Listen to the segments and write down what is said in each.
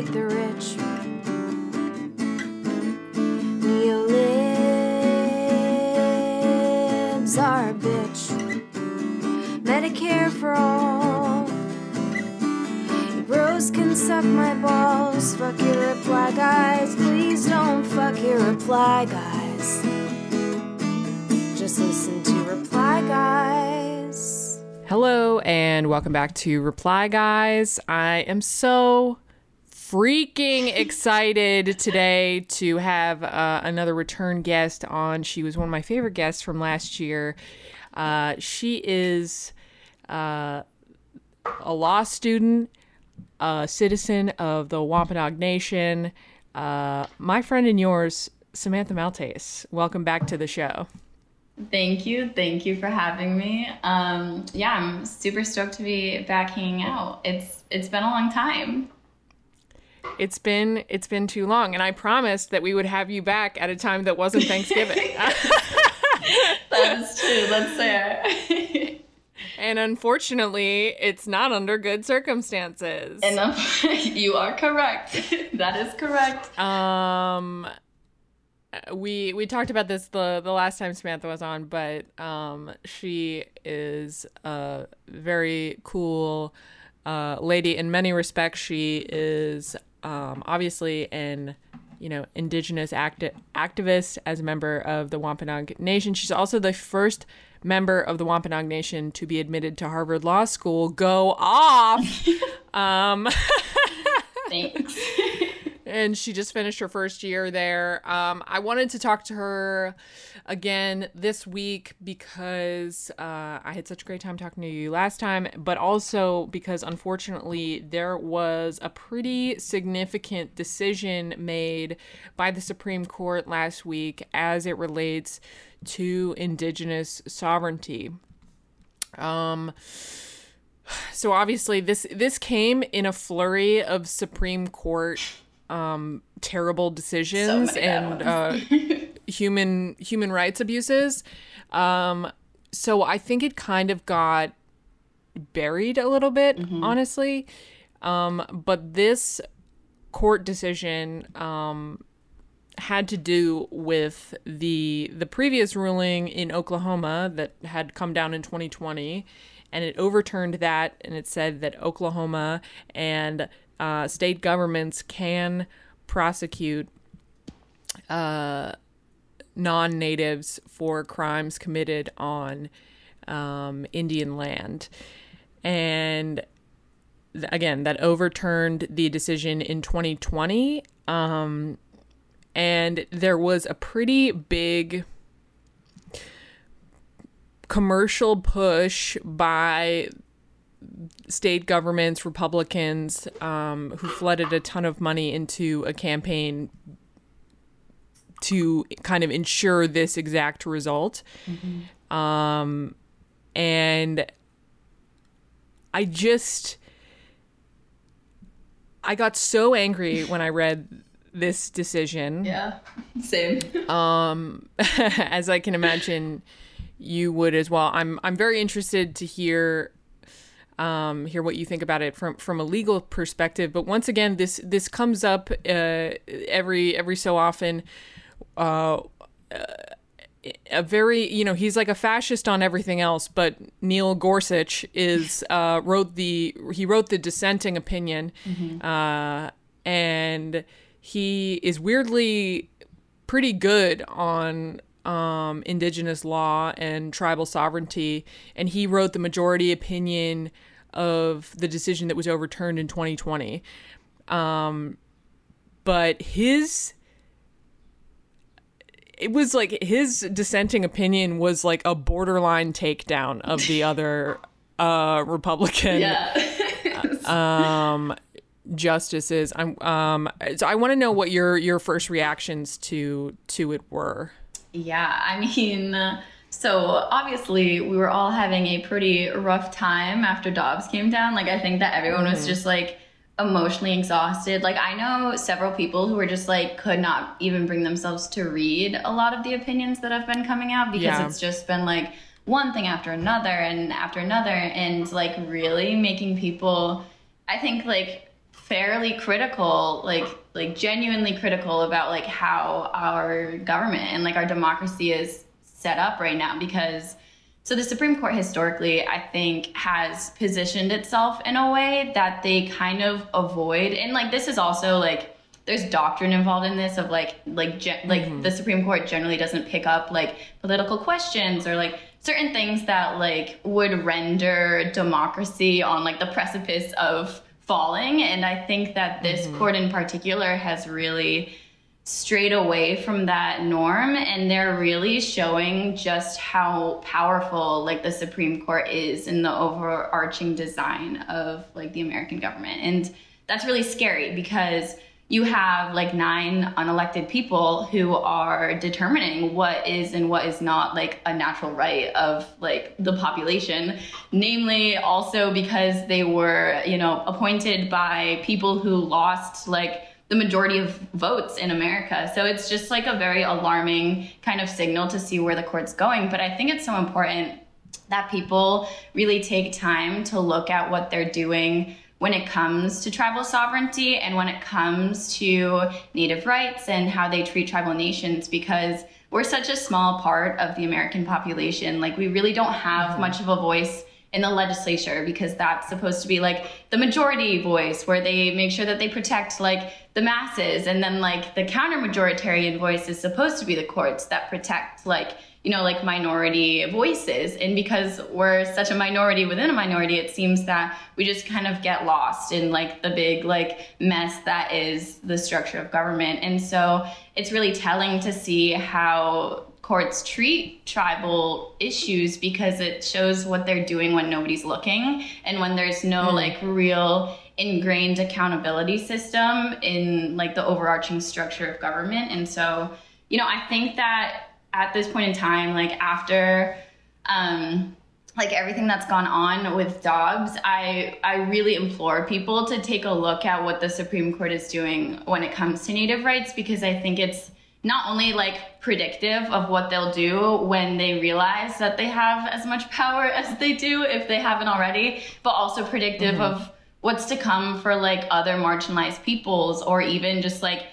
make the rich. Neolibs are a bitch. Medicare for all. Bros can suck my balls. Fuck your reply, guys. Please don't fuck your reply, guys. Just listen to reply, guys. Hello and welcome back to Reply Guys. I am so freaking excited today to have uh, another return guest on. She was one of my favorite guests from last year. Uh, she is uh, a law student, a citizen of the Wampanoag Nation. Uh, my friend and yours, Samantha Maltais. Welcome back to the show. Thank you. Thank you for having me. Um, yeah, I'm super stoked to be back hanging out. It's it's been a long time. It's been it's been too long, and I promised that we would have you back at a time that wasn't Thanksgiving. That is true. That's fair. and unfortunately, it's not under good circumstances. and you are correct. that is correct. um we we talked about this the the last time Samantha was on, but um she is a very cool uh lady in many respects. She is um obviously an you know indigenous acti- activist as a member of the Wampanoag Nation. She's also the first member of the Wampanoag Nation to be admitted to Harvard Law School. Go off. um Thanks. And she just finished her first year there. Um, I wanted to talk to her again this week because uh, I had such a great time talking to you last time, but also because unfortunately there was a pretty significant decision made by the Supreme Court last week as it relates to Indigenous sovereignty. Um, so obviously this this came in a flurry of Supreme Court um, terrible decisions bad and uh, human human rights abuses. Um, so I think it kind of got buried a little bit, honestly. Um, but this court decision um, had to do with the the previous ruling in Oklahoma that had come down in 2020 and it overturned that and it said that Oklahoma and uh, state governments can prosecute uh, non-natives for crimes committed on um, Indian land. And th- again that overturned the decision in 2020 um, and there was a pretty big commercial push by state governments, Republicans, um, who flooded a ton of money into a campaign to kind of ensure this exact result. Um, and I just, I got so angry when I read this decision Yeah. Same. um, as I can imagine you would as well. I'm I'm very interested to hear um, hear what you think about it from from a legal perspective. But once again, this this comes up uh, every every so often. Uh, a very you know he's like a fascist on everything else but neil gorsuch is uh wrote the he wrote the dissenting opinion uh and he is weirdly pretty good on um indigenous law and tribal sovereignty and he wrote the majority opinion of the decision that was overturned in 2020 um but his it was like his dissenting opinion was like a borderline takedown of the other uh Republican Yeah. um justices. I'm um so I want to know what your your first reactions to to it were. Yeah, I mean, so obviously we were all having a pretty rough time after Dobbs came down. Like, I think that everyone was mm-hmm. just like emotionally exhausted. Like, I know several people who were just like could not even bring themselves to read a lot of the opinions that have been coming out because Yeah. it's just been like one thing after another and after another, and like really making people, I think, like fairly critical, like like genuinely critical about like how our government and like our democracy is set up right now because so the Supreme Court historically, I think, has positioned itself in a way that they kind of avoid, and like this is also like there's doctrine involved in this of like like ge- like mm-hmm. the Supreme Court generally doesn't pick up like political questions or like certain things that like would render democracy on like the precipice of falling, and I think that this mm-hmm. court in particular has really strayed away from that norm and they're really showing just how powerful like the supreme court is in the overarching design of like the american government and that's really scary because you have like nine unelected people who are determining what is and what is not like a natural right of like the population namely also because they were you know appointed by people who lost like the majority of votes in America. So it's just like a very alarming kind of signal to see where the court's going. But I think it's so important that people really take time to look at what they're doing when it comes to tribal sovereignty and when it comes to native rights and how they treat tribal nations because we're such a small part of the American population. Like, we really don't have mm-hmm. much of a voice in the legislature because that's supposed to be like the majority voice where they make sure that they protect like the masses. And then like the counter majoritarian voice is supposed to be the courts that protect like you know like minority voices. And because we're such a minority within a minority it seems that we just kind of get lost in like the big like mess that is the structure of government. And so it's really telling to see how courts treat tribal issues because it shows what they're doing when nobody's looking and when there's no mm. like real ingrained accountability system in like the overarching structure of government and so you know i think that at this point in time like after um like everything that's gone on with Dobbs, I I really implore people to take a look at what the Supreme Court is doing when it comes to native rights because I think it's not only like predictive of what they'll do when they realize that they have as much power as they do if they haven't already, but also predictive mm-hmm. of what's to come for like other marginalized peoples or even just like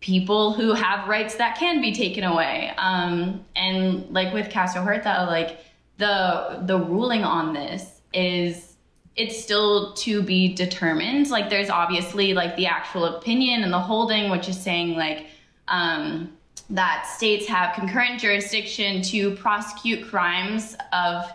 people who have rights that can be taken away. Um, and like with Castro Huerta, like the the ruling on this is it's still to be determined. Like there's obviously like the actual opinion and the holding, which is saying like um, that states have concurrent jurisdiction to prosecute crimes of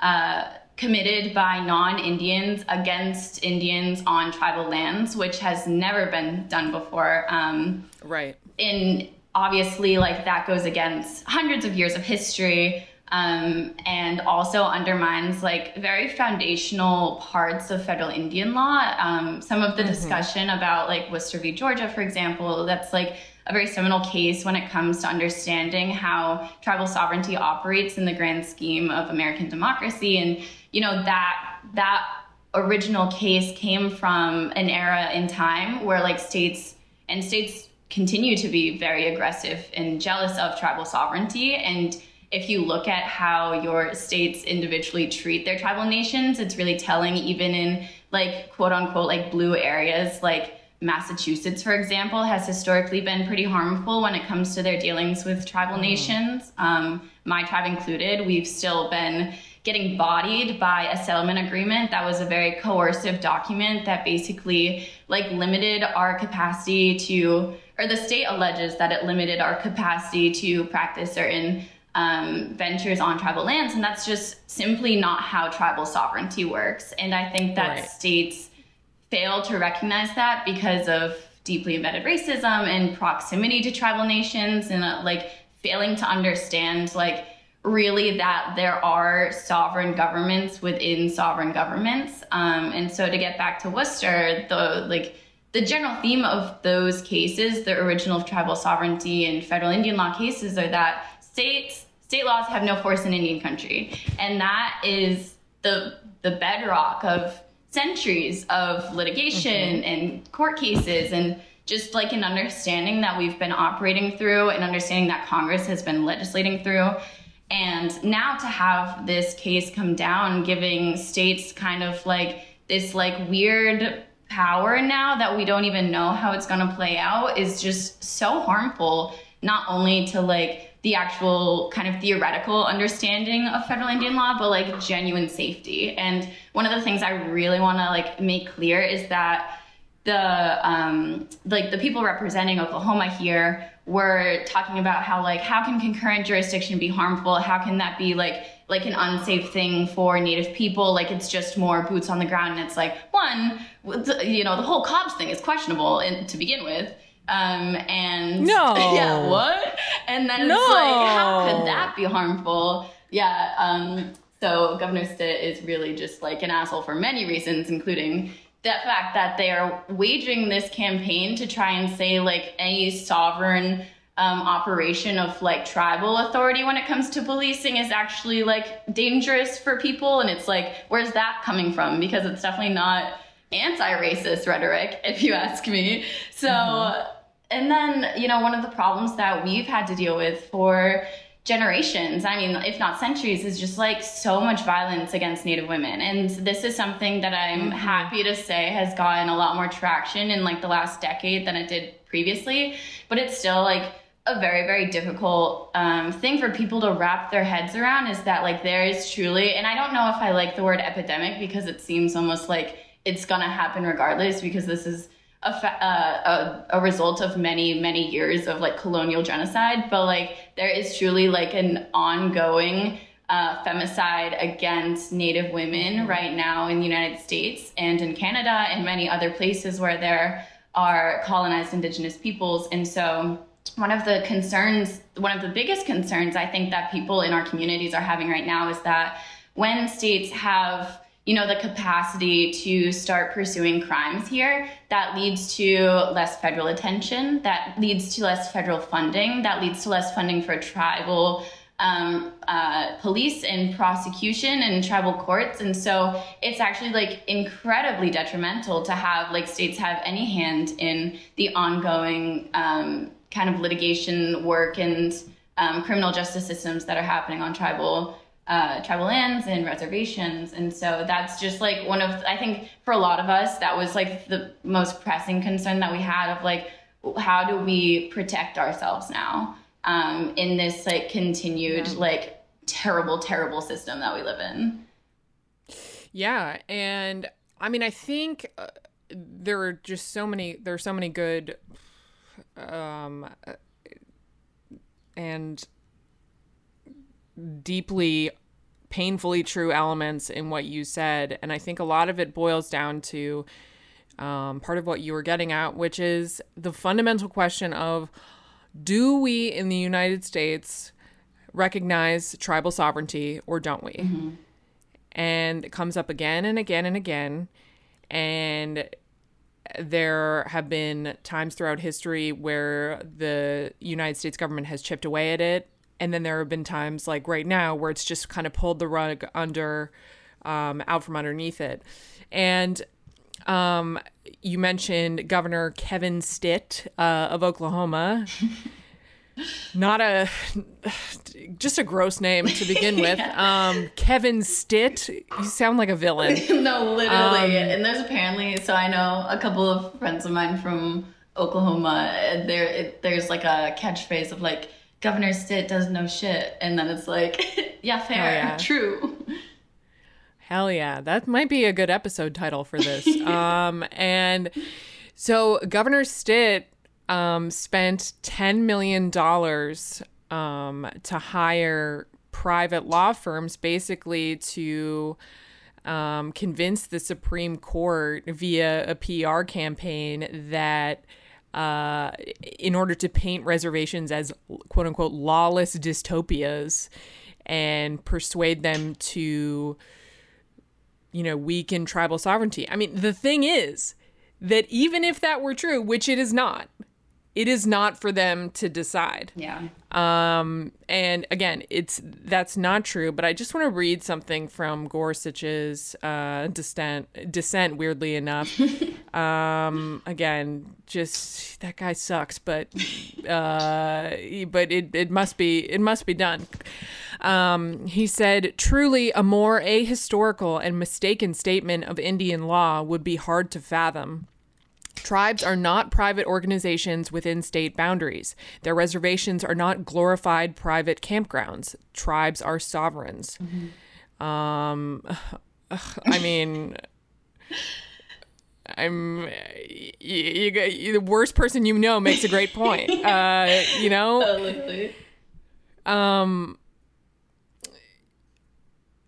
uh, committed by non-Indians against Indians on tribal lands, which has never been done before. Um, right. In obviously, like that goes against hundreds of years of history. Um, and also undermines like very foundational parts of federal Indian law. Um, some of the mm-hmm. discussion about like Worcester v. Georgia, for example, that's like a very seminal case when it comes to understanding how tribal sovereignty operates in the grand scheme of American democracy. And, you know, that, that original case came from an era in time where like states and states continue to be very aggressive and jealous of tribal sovereignty. And if you look at how your states individually treat their tribal nations, it's really telling even in like quote unquote like blue areas like Massachusetts, for example, has historically been pretty harmful when it comes to their dealings with tribal mm. nations. Um, my tribe included, we've still been getting bodied by a settlement agreement that was a very coercive document that basically like limited our capacity to or the state alleges that it limited our capacity to practice certain um, ventures on tribal lands and that's just simply not how tribal sovereignty works and i think that right. states fail to recognize that because of deeply embedded racism and proximity to tribal nations and uh, like failing to understand like really that there are sovereign governments within sovereign governments. Um, and so to get back to worcester the like the general theme of those cases the original tribal sovereignty and federal indian law cases are that states state laws have no force in indian country. And that is the the bedrock of centuries of litigation mm-hmm. and court cases and just like an understanding that we've been operating through and understanding that Congress has been legislating through. And now to have this case come down, giving states kind of like this like weird power now that we don't even know how it's going to play out is just so harmful not only to like the actual kind of theoretical understanding of federal Indian law, but like genuine safety. And one of the things I really want to like make clear is that the um, like the people representing Oklahoma here were talking about how like how can concurrent jurisdiction be harmful? How can that be like like an unsafe thing for Native people? Like it's just more boots on the ground, and it's like one, you know, the whole Cobbs thing is questionable in, to begin with. Um, and no, yeah, what? And then no. it's like, how could that be harmful? Yeah. Um, so Governor Stitt is really just like an asshole for many reasons, including the fact that they are waging this campaign to try and say like any sovereign um, operation of like tribal authority when it comes to policing is actually like dangerous for people. And it's like, where's that coming from? Because it's definitely not anti-racist rhetoric, if you ask me. So, mm-hmm. And then you know, one of the problems that we've had to deal with for generations, I mean, if not centuries, is just like so much violence against Native women. And this is something that I'm mm-hmm. happy to say has gotten a lot more traction in like the last decade than it did previously. But it's still like a very very difficult um, thing for people to wrap their heads around is that like there is truly and i don't know if i like the word epidemic because it seems almost like it's gonna happen regardless because this is a, uh, a, a result of many many years of like colonial genocide but like there is truly like an ongoing uh, femicide against native women mm-hmm. right now in the united states and in canada and many other places where there are colonized indigenous peoples and so one of the concerns one of the biggest concerns i think that people in our communities are having right now is that when states have you know the capacity to start pursuing crimes here that leads to less federal attention that leads to less federal funding that leads to less funding for tribal um, uh, police and prosecution and tribal courts. And so it's actually like incredibly detrimental to have like states have any hand in the ongoing um, kind of litigation work and um, criminal justice systems that are happening on tribal uh, tribal lands and reservations. And so that's just like one of, I think for a lot of us, that was like the most pressing concern that we had of like, how do we protect ourselves now um, in this like continued, yeah. like terrible, terrible system that we live in? Yeah. And I mean, I think uh, there are just so many, there are so many good, um, uh, and deeply painfully true elements in what you said. And i think a lot of it boils down to um, part of what you were getting at which is the fundamental question of do we in the united states recognize tribal sovereignty or don't we? Mm-hmm. and it comes up again and again and again. And there have been times throughout history where the United States government has chipped away at it and then there have been times like right now where it's just kind of pulled the rug under um, out from underneath it. And um, you mentioned governor kevin stitt uh, of oklahoma. Not a just a gross name to begin with. Yeah. um, kevin stitt you sound like a villain. No literally. Um, and there's apparently so i know a couple of friends of mine from oklahoma there it, there's like a catchphrase of like Governor Stitt does no shit. And then it's like, yeah, fair, yeah. true. Hell yeah. That might be a good episode title for this. um, and so Governor Stitt um, spent $10 million um, to hire private law firms basically to um, convince the Supreme Court via a PR campaign that uh, in order to paint reservations as quote unquote lawless dystopias and persuade them to, you know, weaken tribal sovereignty. I mean, the thing is that even if that were true, which it is not, it is not for them to decide. Yeah. Um, and again, it's that's not true. But I just want to read something from Gorsuch's uh, dissent. Dissent, weirdly enough. um, again, just that guy sucks. But uh, but it it must be it must be done. Um, he said, truly, a more ahistorical and mistaken statement of Indian law would be hard to fathom. Tribes are not private organizations within state boundaries. Their reservations are not glorified private campgrounds. Tribes are sovereigns. Um, I mean, I'm you, you, you, the worst person you know makes a great point. Uh, you know, Totally. um,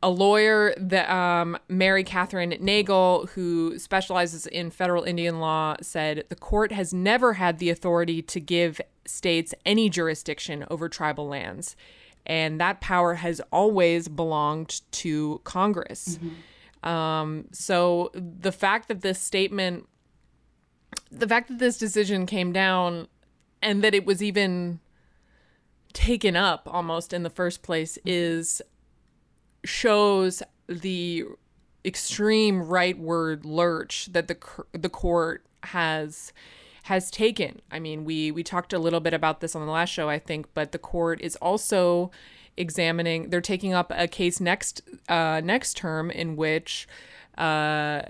a lawyer that um, Mary Kathryn Nagle, who specializes in federal Indian law, said the court has never had the authority to give states any jurisdiction over tribal lands, and that power has always belonged to Congress. Um, so the fact that this statement, the fact that this decision came down, and that it was even taken up almost in the first place is shows the extreme rightward lurch that the the court has has taken. I mean, we we talked a little bit about this on the last show, I think, but the court is also examining. They're taking up a case next uh, next term in which uh,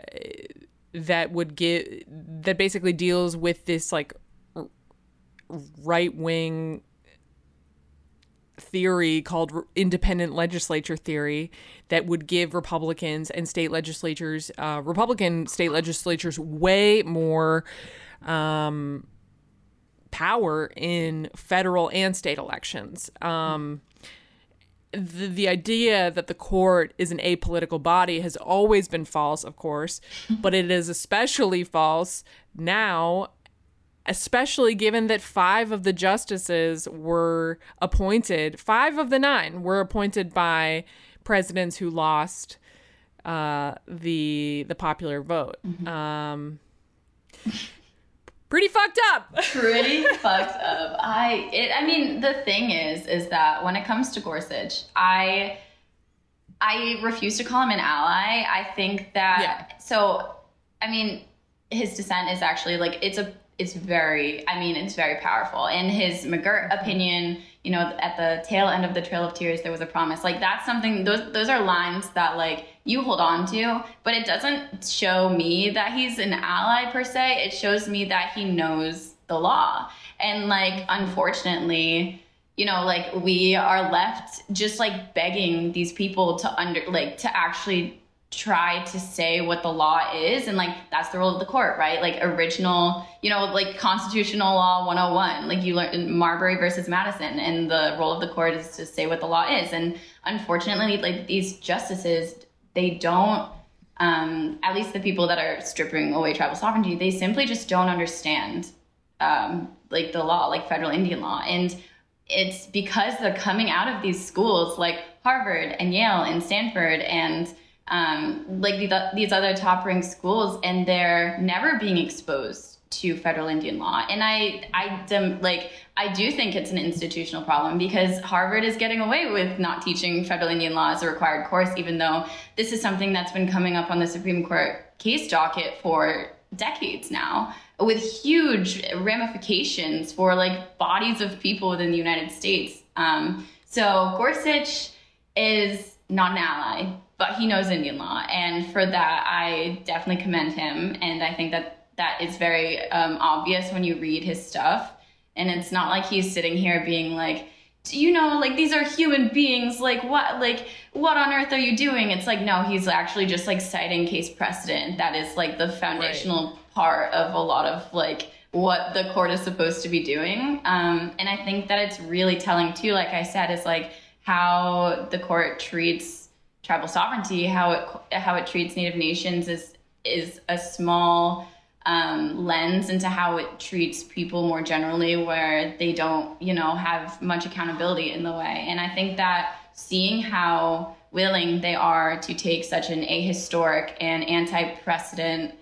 that would give that basically deals with this like right wing theory called independent legislature theory that would give Republicans and state legislatures, uh, Republican state legislatures, way more um, power in federal and state elections. Um, the, the idea that the court is an apolitical body has always been false, of course, but it is especially false now especially given that five of the justices were appointed, five of the nine were appointed by presidents who lost uh, the the popular vote. Um, pretty fucked up. pretty fucked up. I it I mean the thing is is that when it comes to Gorsuch, I I refuse to call him an ally. I think that Yeah. so I mean his dissent is actually like it's a it's very I mean it's very powerful. In his McGirt mm-hmm. opinion, you know, at the tail end of the Trail of Tears there was a promise. Like that's something those those are lines that like you hold on to, but it doesn't show me that he's an ally per se. It shows me that he knows the law. And like unfortunately, you know, like we are left just like begging these people to under like to actually try to say what the law is and like that's the role of the court right? Like original you know like constitutional law 101 like you learn in marbury versus madison and the role of the court is to say what the law is. And unfortunately like these justices they don't um, at least the people that are stripping away tribal sovereignty they simply just don't understand um, like the law like federal indian law. And it's because they're coming out of these schools like harvard and yale and stanford and um, like these, these other top ranked schools and they're never being exposed to federal indian law. And i i dem, like i do think it's an institutional problem because harvard is getting away with not teaching federal indian law as a required course even though this is something that's been coming up on the supreme court case docket for decades now with huge ramifications for like bodies of people within the united states. Um, so gorsuch is not an ally but he knows Indian law, and for that, I definitely commend him. And I think that that is very um, obvious when you read his stuff. And it's not like he's sitting here being like, you know, like these are human beings. Like what, like what on earth are you doing?" It's like no, he's actually just like citing case precedent. That is like the foundational part of a lot of like what the court is supposed to be doing. Um, and I think that it's really telling too. Like I said, is like how the court treats tribal sovereignty, how it how it treats Native nations is is a small um, lens into how it treats people more generally, where they don't, you know, have much accountability in the way. And I think that seeing how willing they are to take such an ahistoric and anti-precedent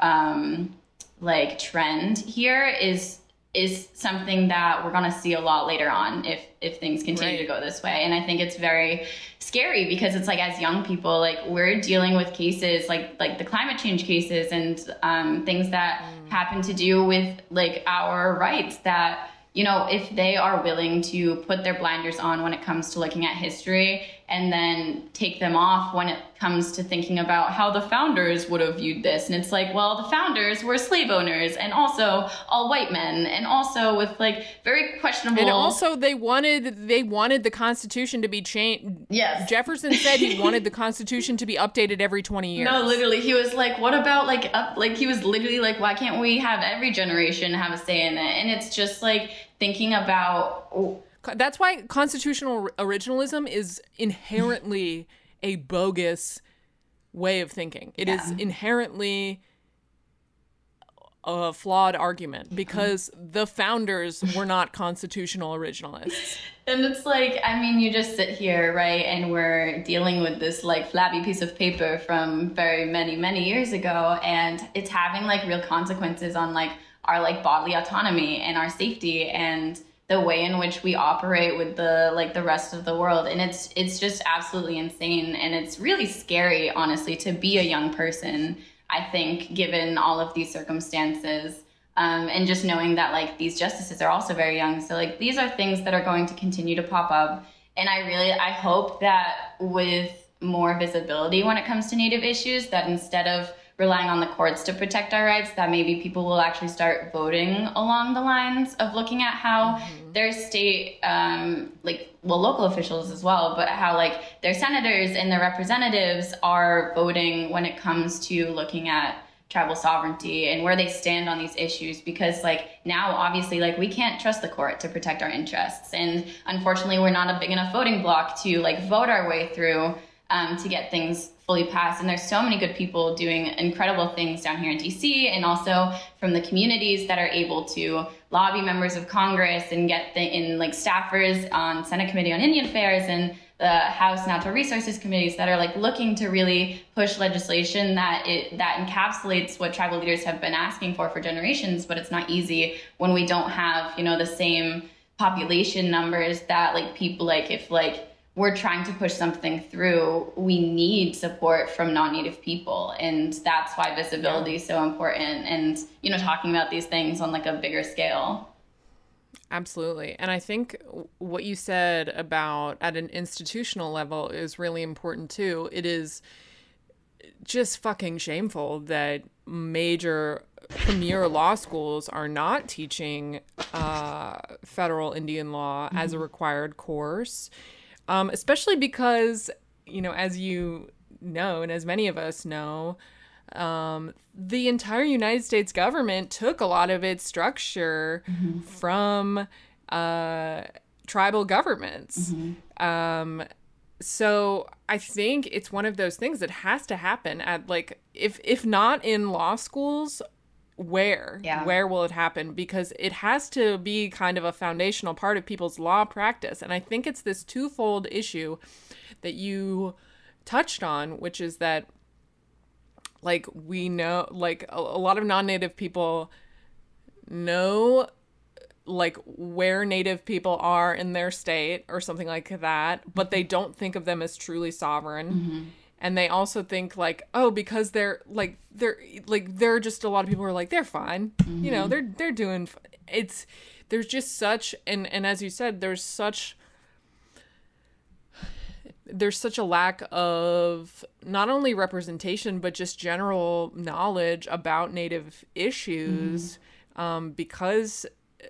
um, like trend here is is something that we're going to see a lot later on if if things continue Right. to go this way and i think it's very scary because it's like as young people like we're dealing with cases like like the climate change cases and um, things that happen to do with like our rights that you know, if they are willing to put their blinders on when it comes to looking at history and then take them off when it comes to thinking about how the founders would have viewed this. And it's like, well, the founders were slave owners and also all white men and also with like very questionable And also they wanted they wanted the constitution to be changed. Yes. Jefferson said he wanted the constitution to be updated every 20 years. No, literally, he was like, "What about like up?" Like he was literally like, "Why can't we have every generation have a say in it?" And it's just like thinking about That's why constitutional originalism is inherently a bogus way of thinking. It is Yeah. inherently a flawed argument because the founders were not constitutional originalists. And it's like, I mean, you just sit here, right? And we're dealing with this like flabby piece of paper from very many, many years ago. And it's having like real consequences on like our like bodily autonomy and our safety and the way in which we operate with the like the rest of the world. And it's it's just absolutely insane. And it's really scary, honestly, to be a young person, I think, given all of these circumstances. Um, and just knowing that like these justices are also very young so like these are things that are going to continue to pop up and i really i hope that with more visibility when it comes to native issues that instead of relying on the courts to protect our rights that maybe people will actually start voting along the lines of looking at how their state um, like well local officials as well but how like their senators and their representatives are voting when it comes to looking at tribal sovereignty and where they stand on these issues because like now obviously like we can't trust the court to protect our interests. And unfortunately we're not a big enough voting block to like vote our way through um, to get things fully passed and there's so many good people doing incredible things down here in dc and also from the communities that are able to lobby members of congress and get the in like staffers on senate committee on indian affairs and the House Natural Resources committees that are like looking to really push legislation that it that encapsulates what tribal leaders have been asking for for generations. But it's not easy when we don't have you know the same population numbers that like people like if like we're trying to push something through, we need support from non-native people, and that's why visibility is so important. And you know, talking about these things on like a bigger scale. Absolutely. And I think what you said about at an institutional level is really important too. It is just fucking shameful that major premier law schools are not teaching uh, federal Indian law as a required course, um, especially because, you know, as you know, and as many of us know, um, the entire United States government took a lot of its structure from uh, tribal governments. Um, so I think it's one of those things that has to happen at like if if not in law schools, where Yeah. where will it happen? Because it has to be kind of a foundational part of people's law practice, and I think it's this twofold issue that you touched on, which is that like we know like a, a lot of non-native people know like where native people are in their state or something like that but they don't think of them as truly sovereign mm-hmm. And they also think like oh because they're like they're like there are just a lot of people who are like they're fine. You know they're they're doing f- it's there's just such and and as you said there's such there's such a lack of not only representation but just general knowledge about native issues um, because uh,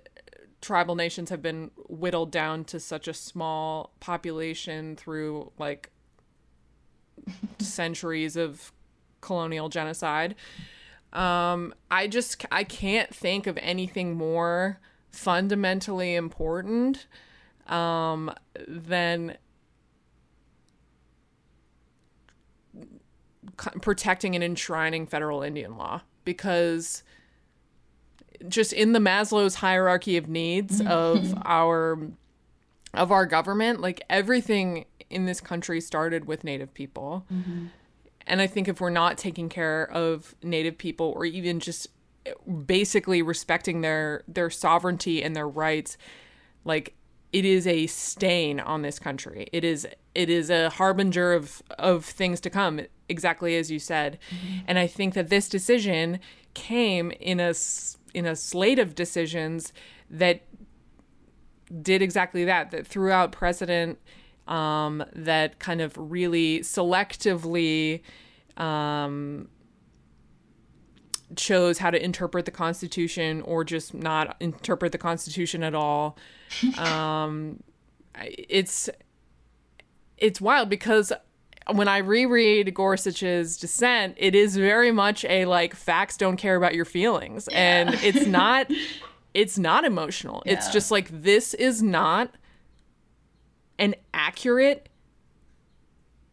tribal nations have been whittled down to such a small population through like centuries of colonial genocide. Um, i just i can't think of anything more fundamentally important um, than protecting and enshrining federal Indian law. Because just in the Maslow's hierarchy of needs of our of our government, like everything in this country started with native people. Mm-hmm. And I think if we're not taking care of native people or even just eh, basically respecting their their sovereignty and their rights, like it is a stain on this country. It is it is a harbinger of of things to come, exactly as you said. Mm-hmm. And I think that this decision came in a in a slate of decisions that did exactly that. That throughout out precedent um, that kind of really selectively um, chose how to interpret the Constitution or just not interpret the Constitution at all. um, it's it's wild because when I reread Gorsuch's dissent, it is very much a like facts don't care about your feelings, yeah. and it's not it's not emotional. Yeah. It's just like this is not an accurate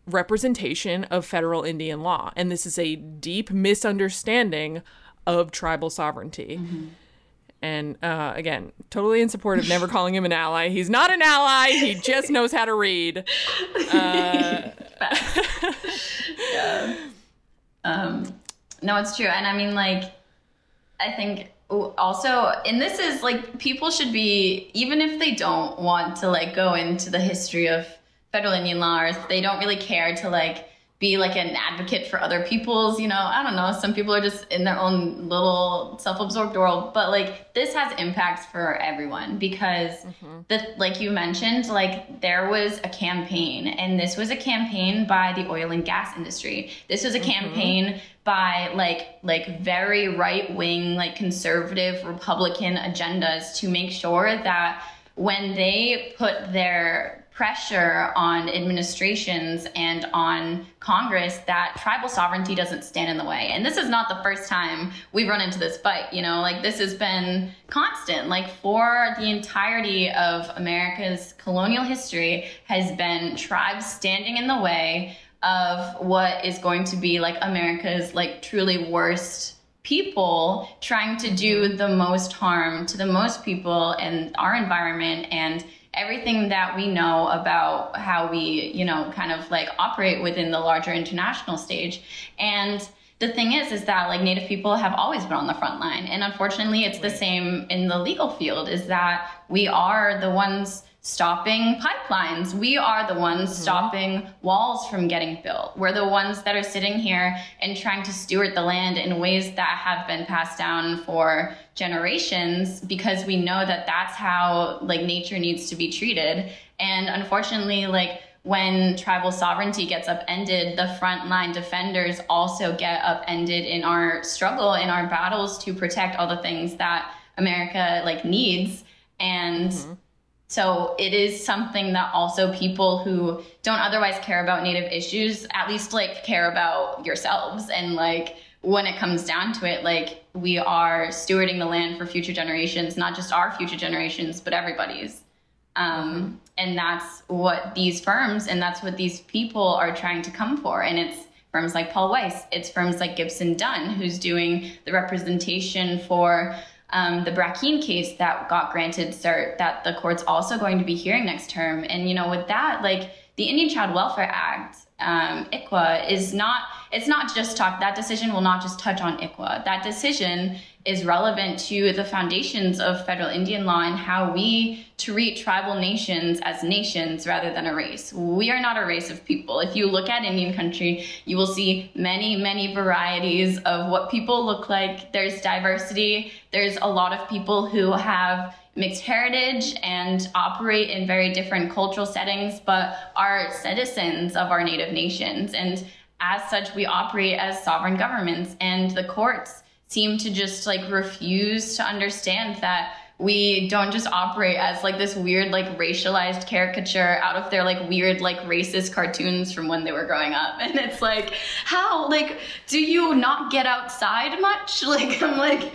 representation of federal Indian law. And this is a deep misunderstanding of tribal sovereignty. Mm-hmm. And uh, again, totally in support of never calling him an ally. He's not an ally. He just knows how to read. Uh, yeah. Um, no, it's true. And I mean, like, I think also and this is like people should be even if they don't want to like go into the history of federal indian law or they don't really care to like be like an advocate for other people's you know i don't know some people are just in their own little self-absorbed world but like this has impacts for everyone because mm-hmm. the like you mentioned like there was a campaign and this was a campaign by the oil and gas industry this was a mm-hmm. campaign by like like very right wing like conservative republican agendas to make sure that when they put their pressure on administrations and on Congress that tribal sovereignty doesn't stand in the way. And this is not the first time we've run into this fight, you know, like this has been constant. Like for the entirety of America's colonial history has been tribes standing in the way of what is going to be like America's like truly worst people trying to do the most harm to the most people and our environment and everything that we know about how we, you know, kind of like operate within the larger international stage. And the thing is is that like native people have always been on the front line and unfortunately it's the same in the legal field is that we are the ones stopping pipelines. We are the ones mm-hmm. stopping walls from getting built. We're the ones that are sitting here and trying to steward the land in ways that have been passed down for generations because we know that that's how like nature needs to be treated. And unfortunately, like when tribal sovereignty gets upended, the frontline defenders also get upended in our struggle, in our battles to protect all the things that America like needs. And mm-hmm so it is something that also people who don't otherwise care about native issues at least like care about yourselves. And like when it comes down to it like we are stewarding the land for future generations not just our future generations but everybody's. Um, and that's what these firms and that's what these people are trying to come for. And it's firms like paul weiss. It's firms like gibson dunn who's doing the representation for um, the Brackeen case that got granted cert that the court's also going to be hearing next term. And, you know, with that, like the Indian Child Welfare Act, um, ICWA, is not, it's not just talk, that decision will not just touch on ICWA. That decision is relevant to the foundations of federal Indian law and how we treat tribal nations as nations rather than a race. We are not a race of people. If you look at Indian country, you will see many, many varieties of what people look like. There's diversity. There's a lot of people who have mixed heritage and operate in very different cultural settings, but are citizens of our native nations. And as such, we operate as sovereign governments and the courts seem to just like refuse to understand that we don't just operate as like this weird like racialized caricature out of their like weird like racist cartoons from when they were growing up. And it's like how like do you not get outside much? Like i'm like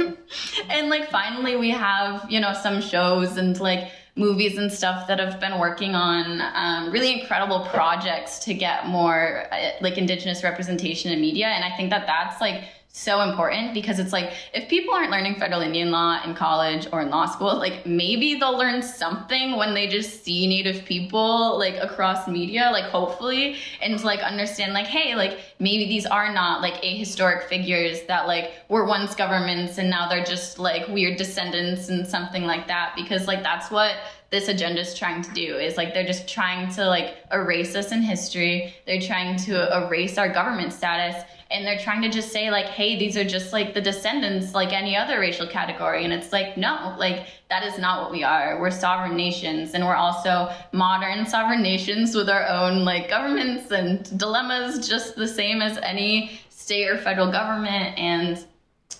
and like finally we have you know some shows and like movies and stuff that have been working on um, really incredible projects to get more uh, like indigenous representation in media. And i think that that's like so important because it's like if people aren't learning federal Indian law in college or in law school, like maybe they'll learn something when they just see native people like across media, like hopefully, and to like understand like, hey, like maybe these are not like ahistoric figures that like were once governments and now they're just like weird descendants and something like that because like that's what this agenda is trying to do is like they're just trying to like erase us in history. They're trying to erase our government status and they're trying to just say like hey these are just like the descendants like any other racial category. And it's like no like that is not what we are. We're sovereign nations and we're also modern sovereign nations with our own like governments and dilemmas just the same as any state or federal government. And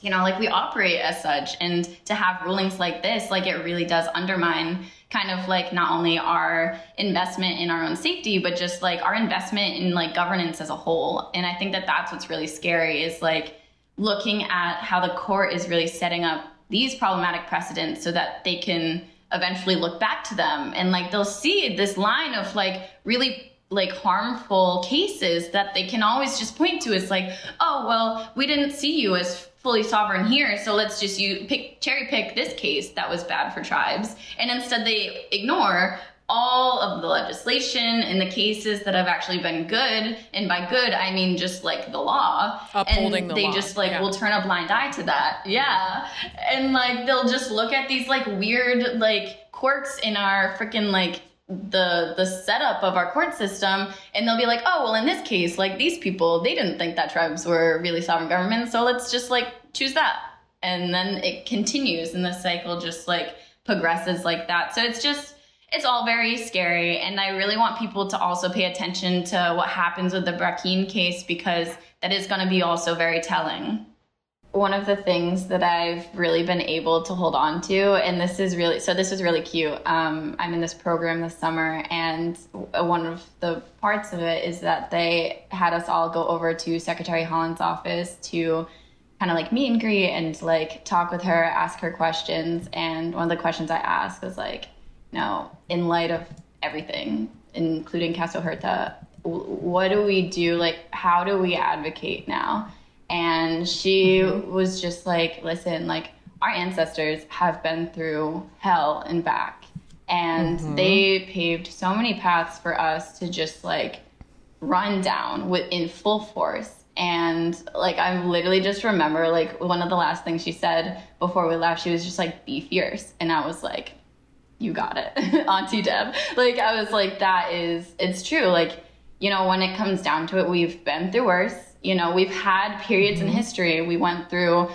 you know like we operate as such and to have rulings like this like it really does undermine kind of like not only our investment in our own safety but just like our investment in like governance as a whole. And i think that that's what's really scary is like looking at how the court is really setting up these problematic precedents so that they can eventually look back to them. And like they'll see this line of like really like harmful cases that they can always just point to. It's like oh well we didn't see you as fully sovereign here so let's just you pick cherry pick this case that was bad for tribes and instead they ignore all of the legislation and the cases that have actually been good and by good i mean just like the law. Upholding and the they just like yeah. will turn a blind eye to that. Yeah. And like they'll just look at these like weird like quirks in our freaking like the the setup of our court system and they'll be like oh well in this case like these people they didn't think that tribes were really sovereign governments so let's just like choose that. And then it continues and the cycle just like progresses like that. So it's just it's all very scary and i really want people to also pay attention to what happens with the brackeen case because that is going to be also very telling one of the things that I've really been able to hold on to, and this is really so. This is really cute. Um, I'm in this program this summer, and one of the parts of it is that they had us all go over to Secretary Haaland's office to kind of like meet and greet and like talk with her, ask her questions. And one of the questions I asked was like, "No, in light of everything, including Castro-Huerta, what do we do? Like, how do we advocate now?" And she mm-hmm. was just like listen like our ancestors have been through hell and back. And mm-hmm. they paved so many paths for us to just like run down with in full force. And like i literally just remember like one of the last things she said before we left she was just like be fierce. And i was like you got it auntie deb. Like i was like that is it's true. Like you know when it comes down to it we've been through worse you know, we've had periods mm-hmm. in history. We went through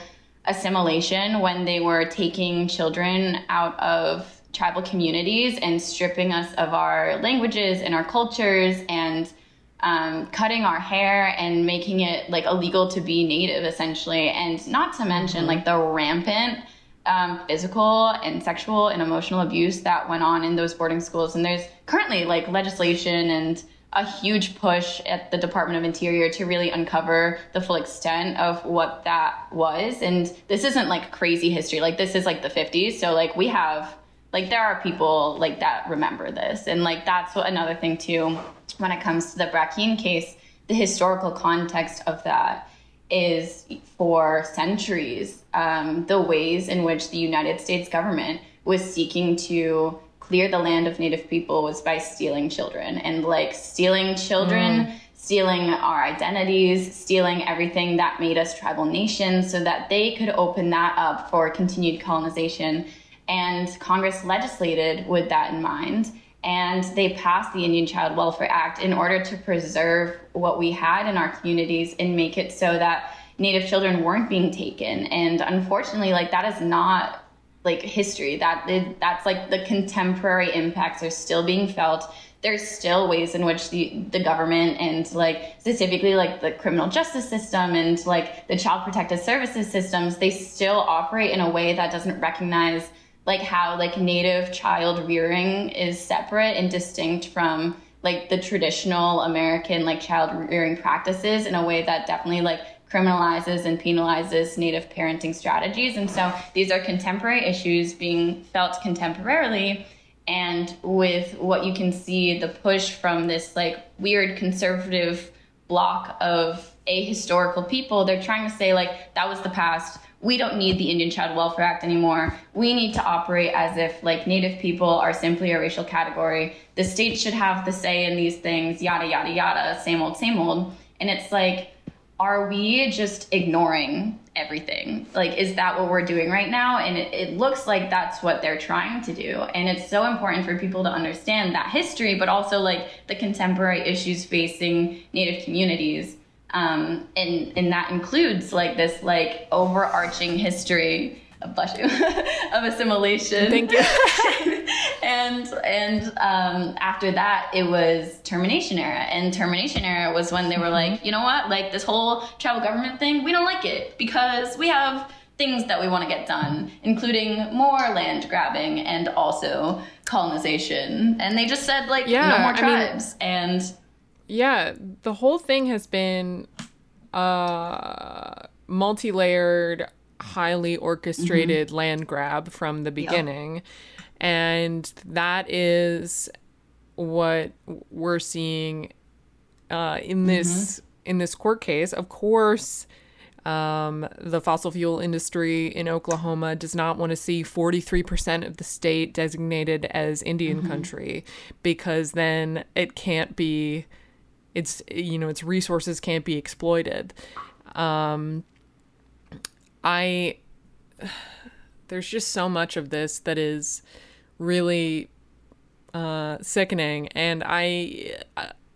assimilation when they were taking children out of tribal communities and stripping us of our languages and our cultures and um, cutting our hair and making it like illegal to be native essentially and not to mention mm-hmm. like the rampant um, physical and sexual and emotional abuse that went on in those boarding schools and there's currently like legislation and a huge push at the Department of Interior to really uncover the full extent of what that was. And this isn't like crazy history. Like this is like the 50s. So like we have like there are people like that remember this. And like that's what another thing too when it comes to the Brackeen case, the historical context of that is for centuries um, the ways in which the United States government was seeking to clear the land of native people was by stealing children. And like stealing children mm. stealing our identities stealing everything that made us tribal nations so that they could open that up for continued colonization. And congress legislated with that in mind. And they passed the indian child welfare act in order to preserve what we had in our communities and make it so that native children weren't being taken. And unfortunately like that is not like history that that's like the contemporary impacts are still being felt. There's still ways in which the the government and like specifically like the criminal justice system and like the child protective services systems they still operate in a way that doesn't recognize like how like native child rearing is separate and distinct from like the traditional american like child rearing practices in a way that definitely like criminalizes and penalizes native parenting strategies. And so these are contemporary issues being felt contemporarily. And with what you can see, the push from this like weird conservative block of ahistorical people, they're trying to say, like, that was the past. We don't need the Indian Child Welfare Act anymore. We need to operate as if like Native people are simply a racial category. The state should have the say in these things, yada, yada, yada, same old, same old. And it's like, are we just ignoring everything? Like, is that what we're doing right now? And it, it, looks like that's what they're trying to do. And it's so important for people to understand that history, but also like the contemporary issues facing Native communities. Um, and and that includes like this like overarching history bless you of assimilation. Thank you. and and um, after that it was termination era. And termination era was when they were like you know what? Like this whole tribal government thing we don't like it because we have things that we want to get done including more land grabbing and also colonization. And they just said like Yeah, no more I mean- tribes. And yeah, the whole thing has been uh multi-layered, highly orchestrated land grab from the beginning. And that is what we're seeing uh, in this in this court case. Of course, um, the fossil fuel industry in Oklahoma does not want to see 43% of the state designated as Indian country because then it can't be its you know its resources can't be exploited. Um, I there's just so much of this that is really uh, sickening, and I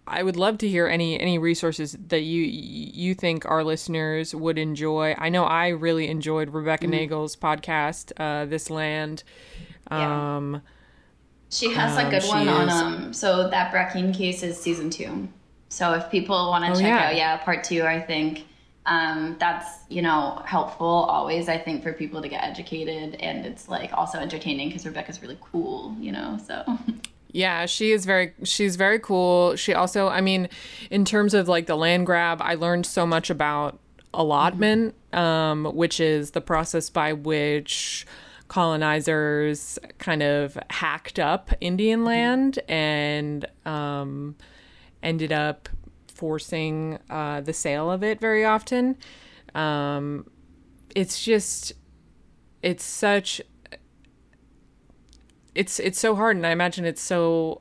I would love to hear any any resources that you you think our listeners would enjoy. I know I really enjoyed Rebecca Nagle's podcast, uh, This Land. Yeah. Um, She has Um, a good one on um so that Brackeen case is season two. So if people want to Oh, check yeah. out yeah, part two, I think um that's, you know, helpful always I think for people to get educated and it's like also entertaining because Rebecca's really cool, you know. So Yeah, she is very she's very cool. She also, I mean, in terms of like the land grab, I learned so much about allotment, um, which is the process by which colonizers kind of hacked up Indian land and um, ended up forcing uh, the sale of it very often. Um, it's just it's such it's it's so hard and i imagine it's so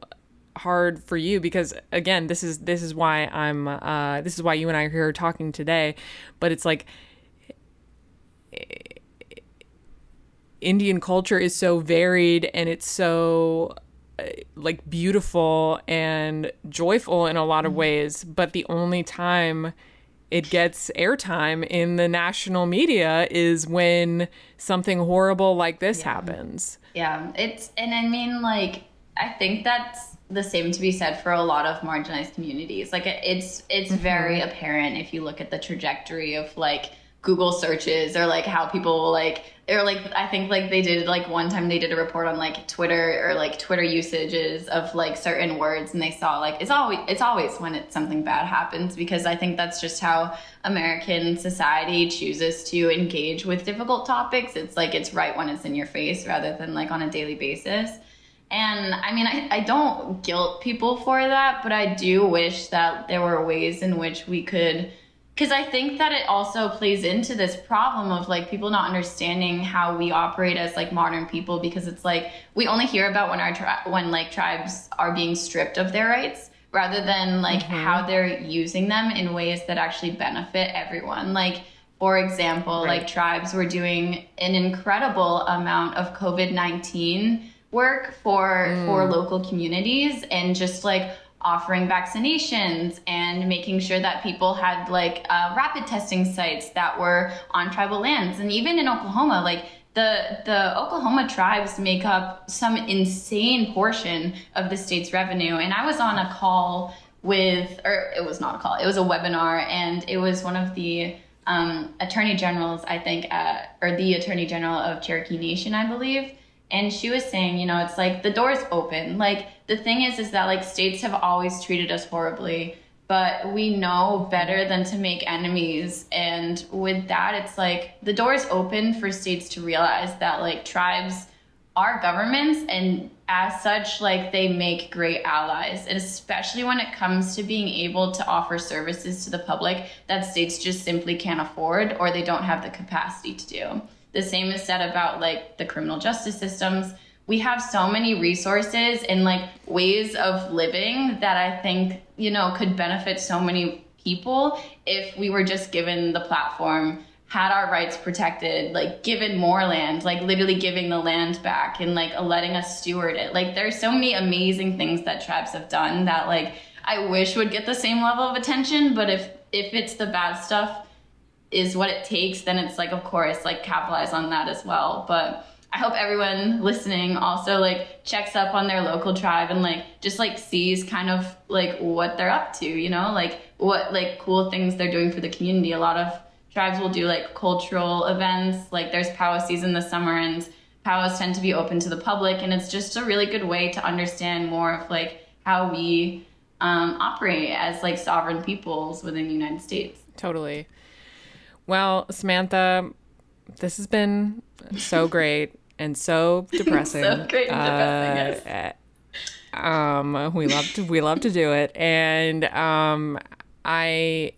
hard for you because again this is this is why i'm uh this is why you and i are here talking today but it's like indian culture is so varied and it's so Uh, like beautiful and joyful in a lot of mm-hmm. ways but the only time it gets airtime in the national media is when something horrible like this happens. Yeah, it's and I mean like I think that's the same to be said for a lot of marginalized communities. Like it- it's it's mm-hmm. very apparent if you look at the trajectory of like Google searches or like how people like or like I think like they did like one time they did a report on like Twitter or like Twitter usages of like certain words and they saw like it's always it's always when it's something bad happens because I think that's just how American society chooses to engage with difficult topics. It's like it's right when it's in your face rather than like on a daily basis. And I mean, I, I don't guilt people for that, but I do wish that there were ways in which we could, because I think that it also plays into this problem of like people not understanding how we operate as like modern people, because it's like we only hear about when our tri- when like tribes are being stripped of their rights rather than like mm-hmm. how they're using them in ways that actually benefit everyone. Like, for example, Right. like tribes were doing an incredible amount of COVID 19 work for for mm. local communities and just like offering vaccinations and making sure that people had like uh, rapid testing sites that were on tribal lands. And even in oklahoma like the the oklahoma tribes make up some insane portion of the state's revenue. And i was on a call with or it was not a call it was a webinar and it was one of the um, attorney generals i think uh, or the attorney general of cherokee nation i believe and she was saying you know it's like the door's open. Like the thing is is that like states have always treated us horribly but we know better than to make enemies. And with that it's like the door's open for states to realize that like tribes are governments and as such like they make great allies. And especially when it comes to being able to offer services to the public that states just simply can't afford or they don't have the capacity to do the same is said about like the criminal justice systems we have so many resources and like ways of living that i think you know could benefit so many people if we were just given the platform had our rights protected, like given more land, like literally giving the land back and like letting us steward it. Like there's so many amazing things that tribes have done that like I wish would get the same level of attention, but if if it's the bad stuff is what it takes, then it's like, of course, like capitalize on that as well. But I hope everyone listening also like checks up on their local tribe and like just like sees kind of like what they're up to, you know, like what like cool things they're doing for the community. A lot of tribes will do like cultural events, like there's powwow season this summer and powwows tend to be open to the public and it's just a really good way to understand more of like how we um, operate as like sovereign peoples within the United States. Totally. Well, Samantha, this has been so great and so depressing. so great and depressing. Uh, um, we love to we love to do it, and um, I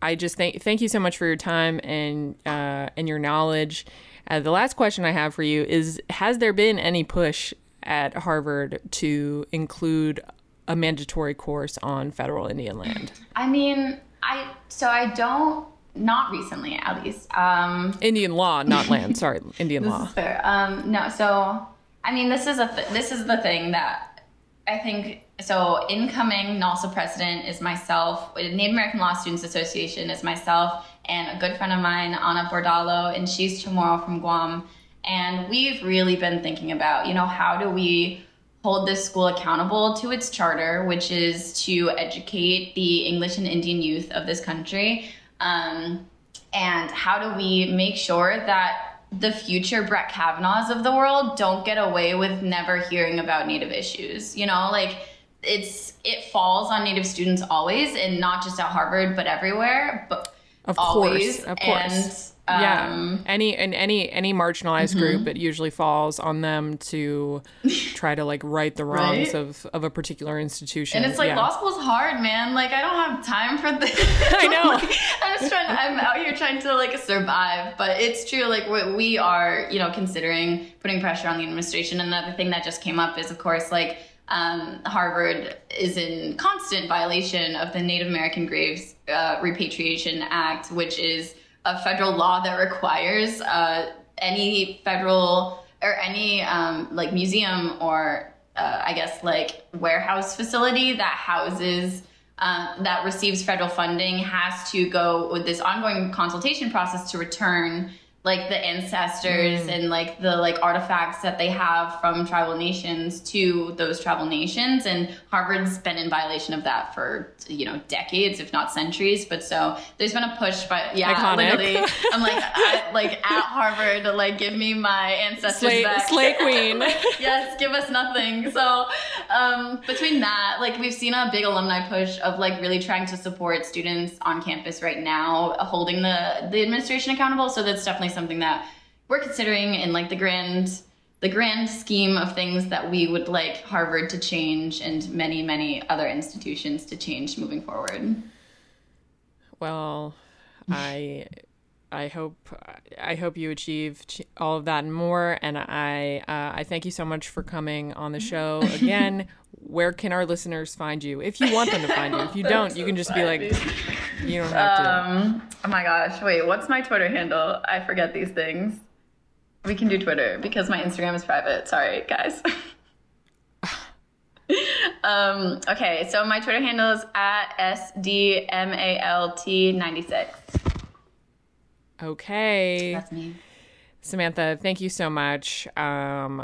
I just thank thank you so much for your time and uh, and your knowledge. Uh, the last question I have for you is: Has there been any push at Harvard to include a mandatory course on federal Indian land? I mean, I so I don't not recently at least. Um, Indian law, not land. Sorry, Indian law. fair. Um, no, so I mean, this is a th- this is the thing that I think. So incoming NALSA president is myself. Native American Law Students Association is myself and a good friend of mine, anna Bordalo, and she's Chamorro from Guam. And we've really been thinking about, you know, how do we hold this school accountable to its charter, which is to educate the English and Indian youth of this country. Um, and how do we make sure that the future Brett Kavanaughs of the world don't get away with never hearing about Native issues? You know, like it's it falls on Native students always, and not just at Harvard, but everywhere. But Of always. course, of course. And, yeah, um, any and any any marginalized group, it usually falls on them to try to like right the wrongs Right? of of a particular institution. And it's like yeah. law school's hard, man. Like I don't have time for this. I know. Like, I'm just trying. I'm out here trying to like survive. But it's true. Like we, we are, you know, considering putting pressure on the administration. Another thing that just came up is, of course, like um, Harvard is in constant violation of the Native American Graves uh, Repatriation Act, which is a federal law that requires uh, any federal or any um, like museum or uh, I guess like warehouse facility that houses um, that receives federal funding has to go with this ongoing consultation process to return like the ancestors and like the like artifacts that they have from tribal nations to those tribal nations and harvard's been in violation of that for you know decades if not centuries but so there's been a push by yeah Iconic. literally i'm like I, like at harvard like give me my ancestors Slay, back slay queen. yes, give us nothing. So um, between that, like we've seen a big alumni push of like really trying to support students on campus right now, holding the the administration accountable. So that's definitely something that we're considering in like the grand the grand scheme of things that we would like Harvard to change and many many other institutions to change moving forward. Well, I I hope I hope you achieve all of that and more. And I uh, I thank you so much for coming on the show again. Where can our listeners find you? If you want them to find you, if you don't, you can just be like, you don't have to. Um, oh my gosh, wait, what's my Twitter handle? I forget these things. We can do Twitter because my Instagram is private. Sorry, guys. um, okay, so my Twitter handle is at SDMALT96. Okay, That's me. Samantha, thank you so much. Um,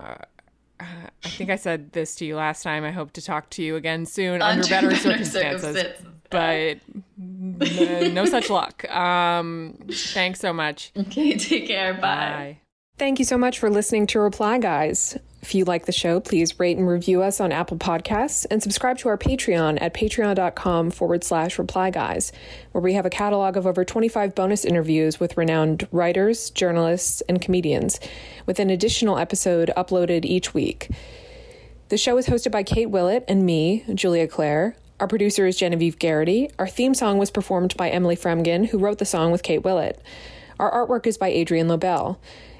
uh, I think I said this to you last time. I hope to talk to you again soon under, Under better better circumstances. circumstances. But n- no such luck. Um, thanks so much. Okay, take care. Bye. Bye. Thank you so much for listening to Reply Guys. If you like the show, please rate and review us on Apple Podcasts and subscribe to our Patreon at patreon.com forward slash reply guys, where we have a catalog of over 25 bonus interviews with renowned writers, journalists, and comedians, with an additional episode uploaded each week. The show is hosted by Kate Willett and me, Julia Claire. Our producer is Genevieve Garrity. Our theme song was performed by Emily Fremgen, who wrote the song with Kate Willett. Our artwork is by Adrian Lobel.